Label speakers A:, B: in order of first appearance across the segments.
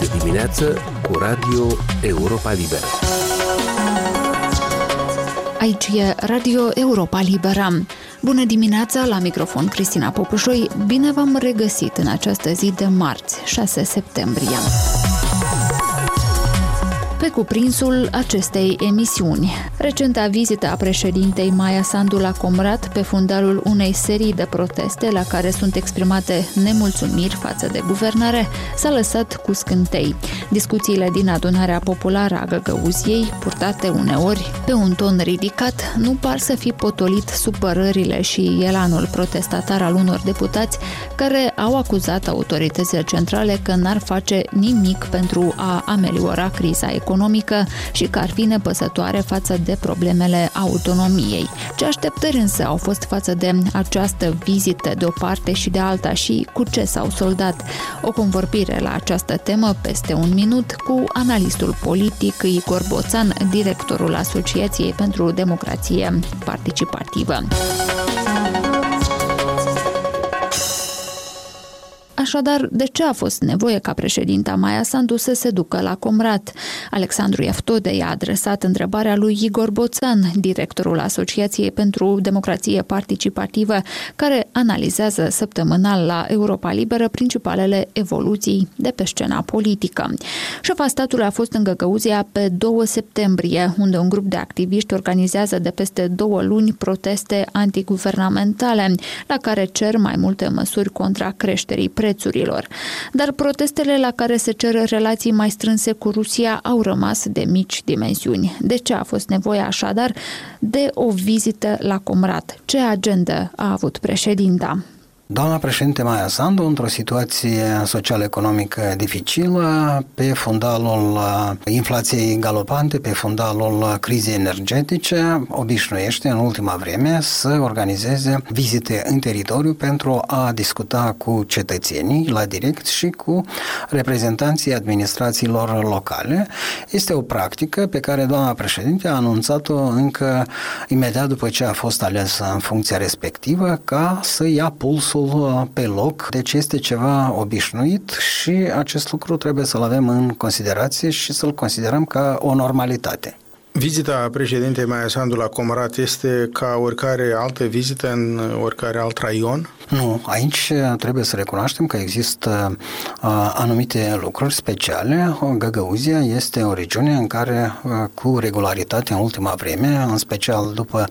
A: este dimineață cu Radio Europa Liberă.
B: Aici e Radio Europa Liberă. Bună dimineața, la microfon Cristina Popușoi. Bine v-am regăsit în această zi de marți, 6 septembrie pe cuprinsul acestei emisiuni. Recenta vizită a președintei Maia Sandu la Comrat pe fundalul unei serii de proteste la care sunt exprimate nemulțumiri față de guvernare s-a lăsat cu scântei. Discuțiile din adunarea populară a Găgăuziei, purtate uneori pe un ton ridicat, nu par să fi potolit supărările și elanul protestatar al unor deputați care au acuzat autoritățile centrale că n-ar face nimic pentru a ameliora criza economică economică și că ar fi nepăsătoare față de problemele autonomiei. Ce așteptări însă au fost față de această vizită de o parte și de alta și cu ce s-au soldat? O convorbire la această temă peste un minut cu analistul politic Igor Boțan, directorul Asociației pentru Democrație Participativă. Așadar, de ce a fost nevoie ca președinta Maia Sandu să se ducă la Comrat? Alexandru Iaftode i-a adresat întrebarea lui Igor Boțan, directorul Asociației pentru Democrație Participativă, care analizează săptămânal la Europa Liberă principalele evoluții de pe scena politică. Șefa statului a fost în Găgăuzia pe 2 septembrie, unde un grup de activiști organizează de peste două luni proteste antiguvernamentale, la care cer mai multe măsuri contra creșterii prețurilor prețurilor. Dar protestele la care se cer relații mai strânse cu Rusia au rămas de mici dimensiuni. De ce a fost nevoie așadar de o vizită la Comrat? Ce agendă a avut președinta?
C: Doamna președinte Maia Sandu, într-o situație social-economică dificilă, pe fundalul uh, inflației galopante, pe fundalul uh, crizei energetice, obișnuiește în ultima vreme să organizeze vizite în teritoriu pentru a discuta cu cetățenii la direct și cu reprezentanții administrațiilor locale. Este o practică pe care doamna președinte a anunțat-o încă imediat după ce a fost alesă în funcția respectivă ca să ia pulsul totul pe loc, deci este ceva obișnuit și acest lucru trebuie să-l avem în considerație și să-l considerăm ca o normalitate.
D: Vizita președintei Maia Sandu la Comrat este ca oricare altă vizită în oricare alt raion?
C: Nu, aici trebuie să recunoaștem că există uh, anumite lucruri speciale. Găgăuzia este o regiune în care uh, cu regularitate în ultima vreme, în special după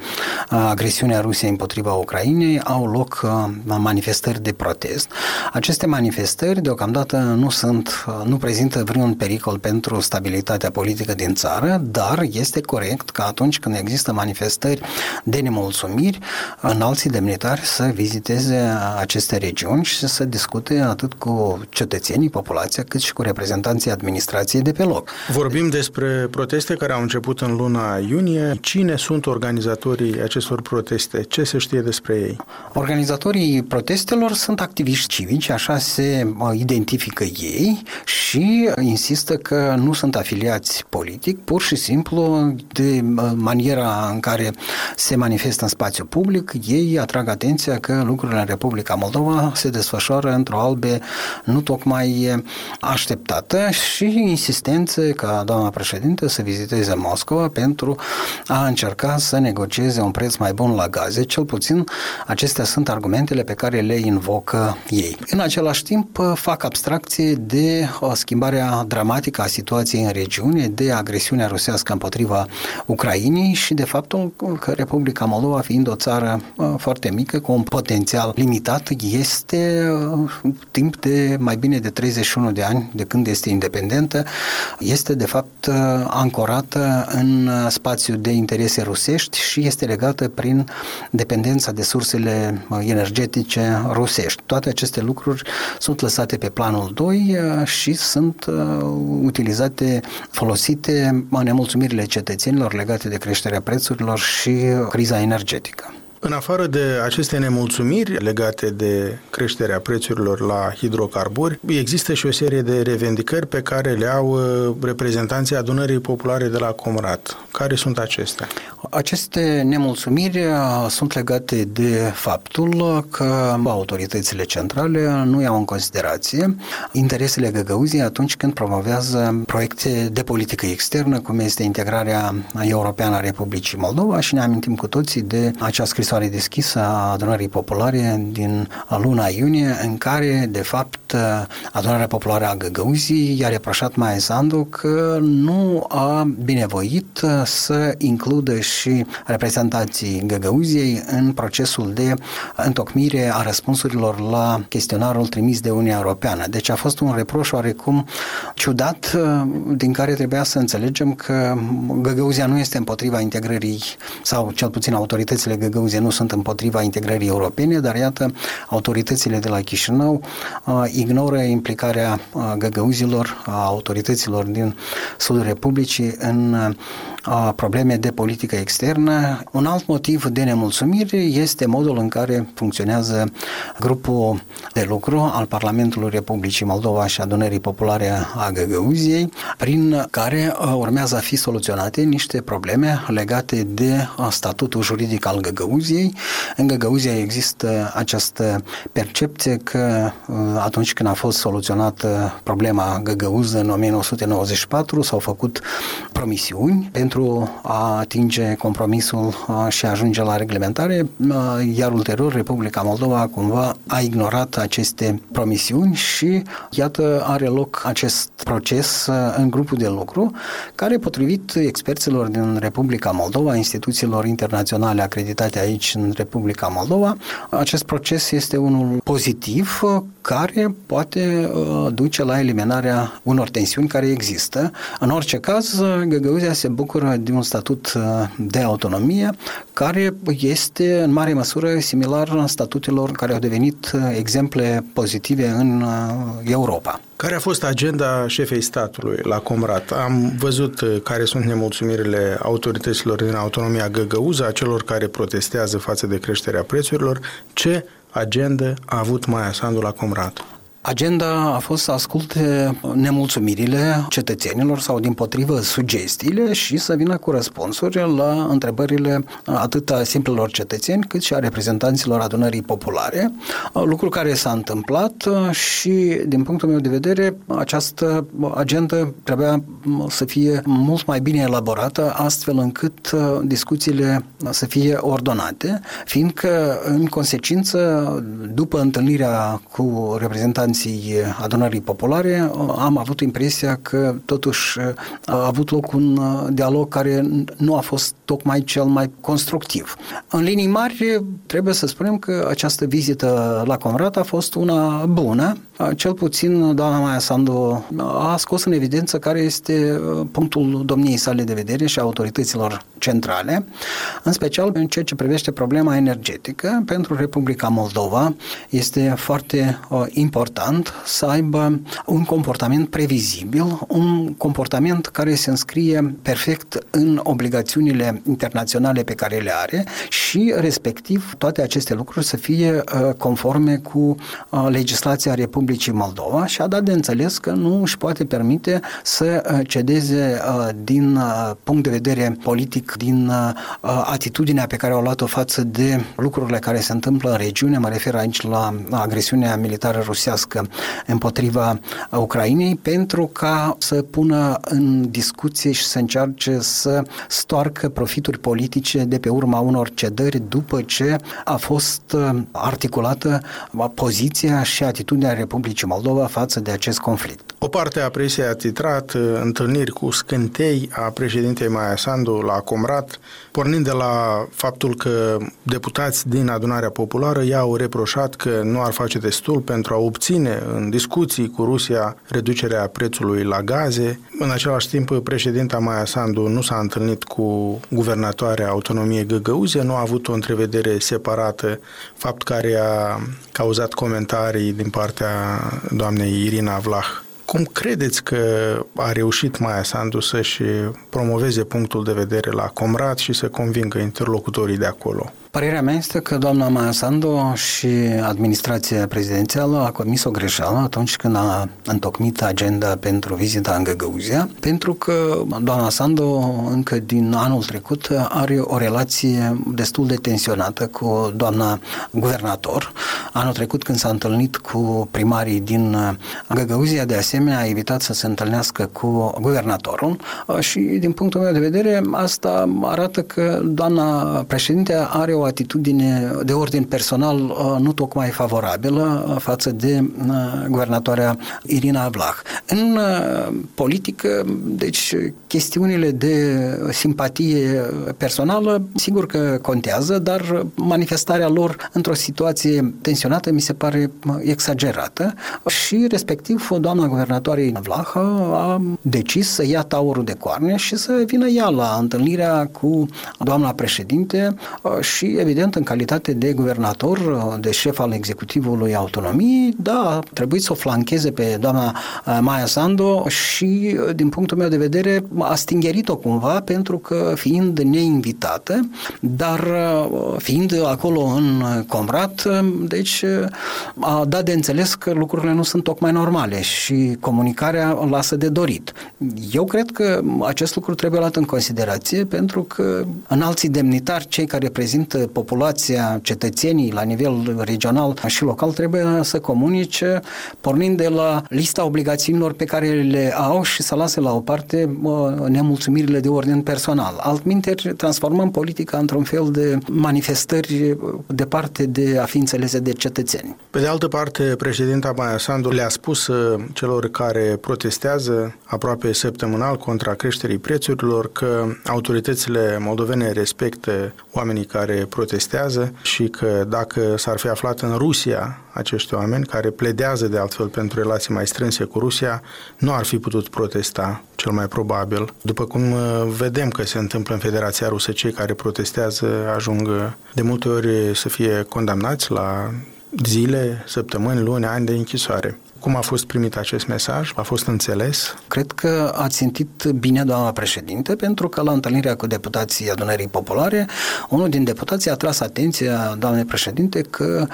C: uh, agresiunea Rusiei împotriva Ucrainei, au loc uh, manifestări de protest. Aceste manifestări deocamdată nu sunt, uh, nu prezintă vreun pericol pentru stabilitatea politică din țară, dar este este corect că atunci când există manifestări de nemulțumiri, înalții demnitari să viziteze aceste regiuni și să discute atât cu cetățenii, populația, cât și cu reprezentanții administrației de pe loc.
D: Vorbim despre proteste care au început în luna iunie. Cine sunt organizatorii acestor proteste? Ce se știe despre ei?
C: Organizatorii protestelor sunt activiști civici, așa se identifică ei și insistă că nu sunt afiliați politic, pur și simplu de maniera în care se manifestă în spațiu public, ei atrag atenția că lucrurile în Republica Moldova se desfășoară într-o albe nu tocmai așteptată și insistențe ca doamna președinte să viziteze Moscova pentru a încerca să negocieze un preț mai bun la gaze. Cel puțin acestea sunt argumentele pe care le invocă ei. În același timp fac abstracție de schimbarea dramatică a situației în regiune, de agresiunea rusească împotriva împotriva Ucrainei și de faptul că Republica Moldova, fiind o țară uh, foarte mică, cu un potențial limitat, este uh, timp de mai bine de 31 de ani de când este independentă, este de fapt uh, ancorată în spațiu de interese rusești și este legată prin dependența de sursele energetice rusești. Toate aceste lucruri sunt lăsate pe planul 2 și sunt utilizate, folosite în nemulțumirile cetățenilor cetățenilor legate de creșterea prețurilor și criza energetică.
D: În afară de aceste nemulțumiri legate de creșterea prețurilor la hidrocarburi, există și o serie de revendicări pe care le au uh, reprezentanții adunării populare de la Comrat. Care sunt acestea?
C: Aceste nemulțumiri uh, sunt legate de faptul că autoritățile centrale nu iau în considerație interesele Găgăuziei atunci când promovează proiecte de politică externă, cum este integrarea europeană a Republicii Moldova și ne amintim cu toții de acea scrisoare deschisă a adunării populare din luna iunie, în care, de fapt, adunarea populară a Găgăuziei i-a reproșat mai Sandu că nu a binevoit să includă și reprezentanții Găgăuziei în procesul de întocmire a răspunsurilor la chestionarul trimis de Uniunea Europeană. Deci a fost un reproș oarecum ciudat, din care trebuia să înțelegem că Găgăuzia nu este împotriva integrării, sau cel puțin autoritățile Găgăuzie nu sunt împotriva integrării europene, dar iată, autoritățile de la Chișinău uh, ignoră implicarea uh, găgăuzilor, a autorităților din sudul Republicii în probleme de politică externă. Un alt motiv de nemulțumire este modul în care funcționează grupul de lucru al Parlamentului Republicii Moldova și Adunării Populare a Găgăuziei, prin care urmează a fi soluționate niște probleme legate de statutul juridic al Găgăuziei. În Găgăuzia există această percepție că atunci când a fost soluționată problema Găgăuză în 1994 s-au făcut promisiuni pentru pentru a atinge compromisul și a ajunge la reglementare, iar ulterior Republica Moldova cumva a ignorat aceste promisiuni și iată are loc acest proces în grupul de lucru care potrivit experților din Republica Moldova, instituțiilor internaționale acreditate aici în Republica Moldova, acest proces este unul pozitiv care poate duce la eliminarea unor tensiuni care există. În orice caz, Găgăuzia se bucură bucură de un statut uh, de autonomie care este în mare măsură similar statutelor care au devenit uh, exemple pozitive în uh, Europa.
D: Care a fost agenda șefei statului la Comrat? Am văzut care sunt nemulțumirile autorităților din autonomia Găgăuza, celor care protestează față de creșterea prețurilor. Ce agenda a avut Maia Sandu la Comrat?
C: Agenda a fost să asculte nemulțumirile cetățenilor sau, din potrivă, sugestiile și să vină cu răspunsuri la întrebările atât a simplelor cetățeni cât și a reprezentanților adunării populare, lucru care s-a întâmplat și, din punctul meu de vedere, această agenda trebuia să fie mult mai bine elaborată, astfel încât discuțiile să fie ordonate, fiindcă, în consecință, după întâlnirea cu reprezentanții reprezentanții adunării populare, am avut impresia că totuși a avut loc un dialog care nu a fost tocmai cel mai constructiv. În linii mari, trebuie să spunem că această vizită la Comrat a fost una bună, cel puțin doamna Maia Sandu a scos în evidență care este punctul domniei sale de vedere și a autorităților centrale, în special în ceea ce privește problema energetică. Pentru Republica Moldova este foarte important important să aibă un comportament previzibil, un comportament care se înscrie perfect în obligațiunile internaționale pe care le are și, respectiv, toate aceste lucruri să fie uh, conforme cu uh, legislația Republicii Moldova și a dat de înțeles că nu își poate permite să uh, cedeze din punct de vedere politic, din atitudinea pe care au luat-o față de lucrurile care se întâmplă în regiune, mă refer aici la agresiunea militară rusească rusească împotriva Ucrainei pentru ca să pună în discuție și să încearce să stoarcă profituri politice de pe urma unor cedări după ce a fost uh, articulată poziția și atitudinea Republicii Moldova față de acest conflict.
D: O parte a presiei a titrat uh, întâlniri cu scântei a președintei Maia Sandu la Comrat, pornind de la faptul că deputați din adunarea populară i-au reproșat că nu ar face destul pentru a obține în discuții cu Rusia reducerea prețului la gaze. În același timp, președinta Maia Sandu nu s-a întâlnit cu guvernatoarea autonomiei Găgăuze, nu a avut o întrevedere separată, fapt care a cauzat comentarii din partea doamnei Irina Vlah Cum credeți că a reușit Maia Sandu să-și promoveze punctul de vedere la Comrat și să convingă interlocutorii de acolo?
C: Părerea mea este că doamna Maia Sandu și administrația prezidențială a comis o greșeală atunci când a întocmit agenda pentru vizita în Găgăuzia, pentru că doamna Sandu încă din anul trecut are o relație destul de tensionată cu doamna guvernator. Anul trecut când s-a întâlnit cu primarii din Găgăuzia, de asemenea a evitat să se întâlnească cu guvernatorul și din punctul meu de vedere asta arată că doamna președinte are o o atitudine de ordin personal uh, nu tocmai favorabilă uh, față de uh, guvernatoarea Irina Vlah. În politică, deci, chestiunile de simpatie personală, sigur că contează, dar manifestarea lor într-o situație tensionată mi se pare exagerată și, respectiv, doamna guvernatoare Vlah a decis să ia taurul de coarne și să vină ea la întâlnirea cu doamna președinte și evident, în calitate de guvernator, de șef al executivului autonomiei, da, trebuie să o flancheze pe doamna uh, Maia Sandu și, uh, din punctul meu de vedere, a stingerit-o cumva pentru că fiind neinvitată, dar uh, fiind acolo în Comrat, deci a dat de înțeles că lucrurile nu sunt tocmai normale și comunicarea lasă de dorit. Eu cred că acest lucru trebuie luat în considerație pentru că în alții demnitari, cei care reprezintă populația, cetățenii la nivel regional și local trebuie să comunice pornind de la lista obligațiunilor pe care le au și să lase la o parte nemulțumirile de ordin personal. Altminteri, transformăm politica într-un fel de manifestări departe de a fi înțelese de cetățeni.
D: Pe de altă parte, președinta Maia Sandu le-a spus uh, celor care protestează aproape săptămânal contra creșterii prețurilor că autoritățile moldovene respectă oamenii care protestează protestează și că dacă s-ar fi aflat în Rusia acești oameni, care pledează de altfel pentru relații mai strânse cu Rusia, nu ar fi putut protesta, cel mai probabil. După cum uh, vedem că se întâmplă în Federația Rusă, cei care protestează ajung uh, de multe ori să fie condamnați la zile, săptămâni, luni, ani de închisoare. Cum a fost primit acest mesaj? A fost înțeles?
C: Cred că a țintit bine doamna președinte, pentru că la întâlnirea cu deputații adunării populare, unul din deputații a tras atenția doamnei președinte că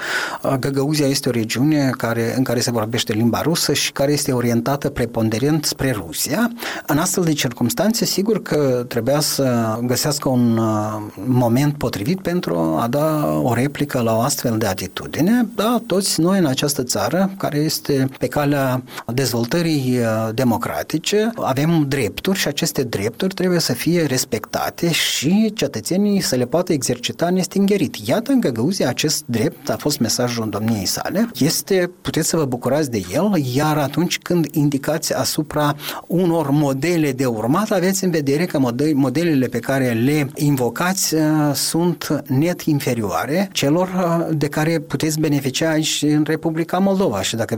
C: Găgăuzia este o regiune care, în care se vorbește limba rusă și care este orientată preponderent spre Rusia. În astfel de circunstanțe, sigur că trebuia să găsească un moment potrivit pentru a da o replică la o astfel de atitudine. Da, toți noi în această țară, care este pe calea dezvoltării uh, democratice, avem drepturi și aceste drepturi trebuie să fie respectate și cetățenii să le poată exercita nestingerit. Iată în Găgăuzia acest drept a fost mesajul domniei sale. Este, puteți să vă bucurați de el, iar atunci când indicați asupra unor modele de urmat, aveți în vedere că modelele pe care le invocați uh, sunt net inferioare celor uh, de care puteți beneficia aici în Republica Moldova. Și dacă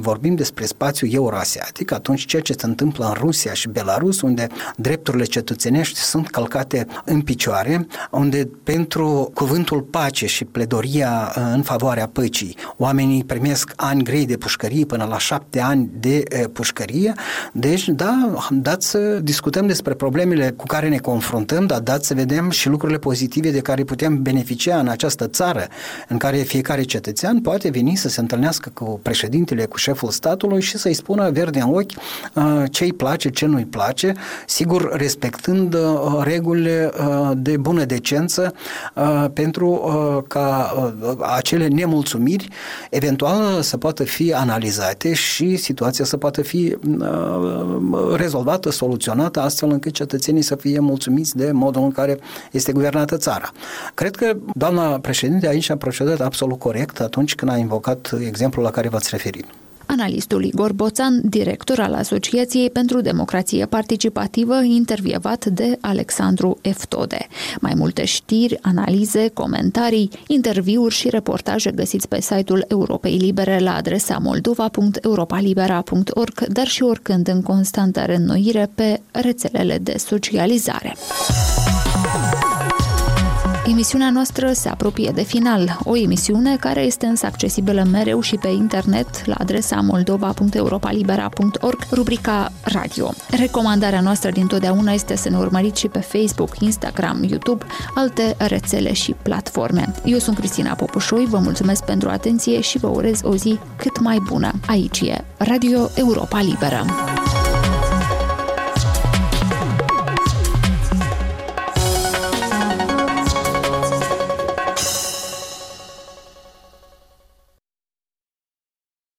C: vorbim despre spațiul euroasiatic, atunci ceea ce se întâmplă în Rusia și Belarus, unde drepturile cetățenești sunt călcate în picioare, unde pentru cuvântul pace și pledoria uh, în favoarea păcii, oamenii primesc ani grei de pușcărie până la șapte ani de uh, pușcărie. Deci, da, dați să discutăm despre problemele cu care ne confruntăm, dar dați să vedem și lucrurile pozitive de care putem beneficia în această țară, în care fiecare cetățean poate veni să se întâlnească cu președintele, cu șeful statului și să-i spună verde în ochi uh, ce îi place, ce nu îi place, sigur respectând uh, regulile uh, de bună decență pentru ca acele nemulțumiri eventual să poată fi analizate și situația să poată fi rezolvată, soluționată, astfel încât cetățenii să fie mulțumiți de modul în care este guvernată țara. Cred că doamna președinte aici a procedat absolut corect atunci când a invocat exemplul la care v-ați referit
B: analistul Igor Boțan, director al Asociației pentru Democrație Participativă, intervievat de Alexandru Eftode. Mai multe știri, analize, comentarii, interviuri și reportaje găsiți pe site-ul Europei Libere la adresa moldova.europalibera.org, dar și oricând în constantă reînnoire pe rețelele de socializare. Emisiunea noastră se apropie de final, o emisiune care este însă accesibilă mereu și pe internet la adresa moldova.europalibera.org, rubrica Radio. Recomandarea noastră din totdeauna este să ne urmăriți și pe Facebook, Instagram, YouTube, alte rețele și platforme. Eu sunt Cristina Popușoi, vă mulțumesc pentru atenție și vă urez o zi cât mai bună. Aici e Radio Europa Liberă.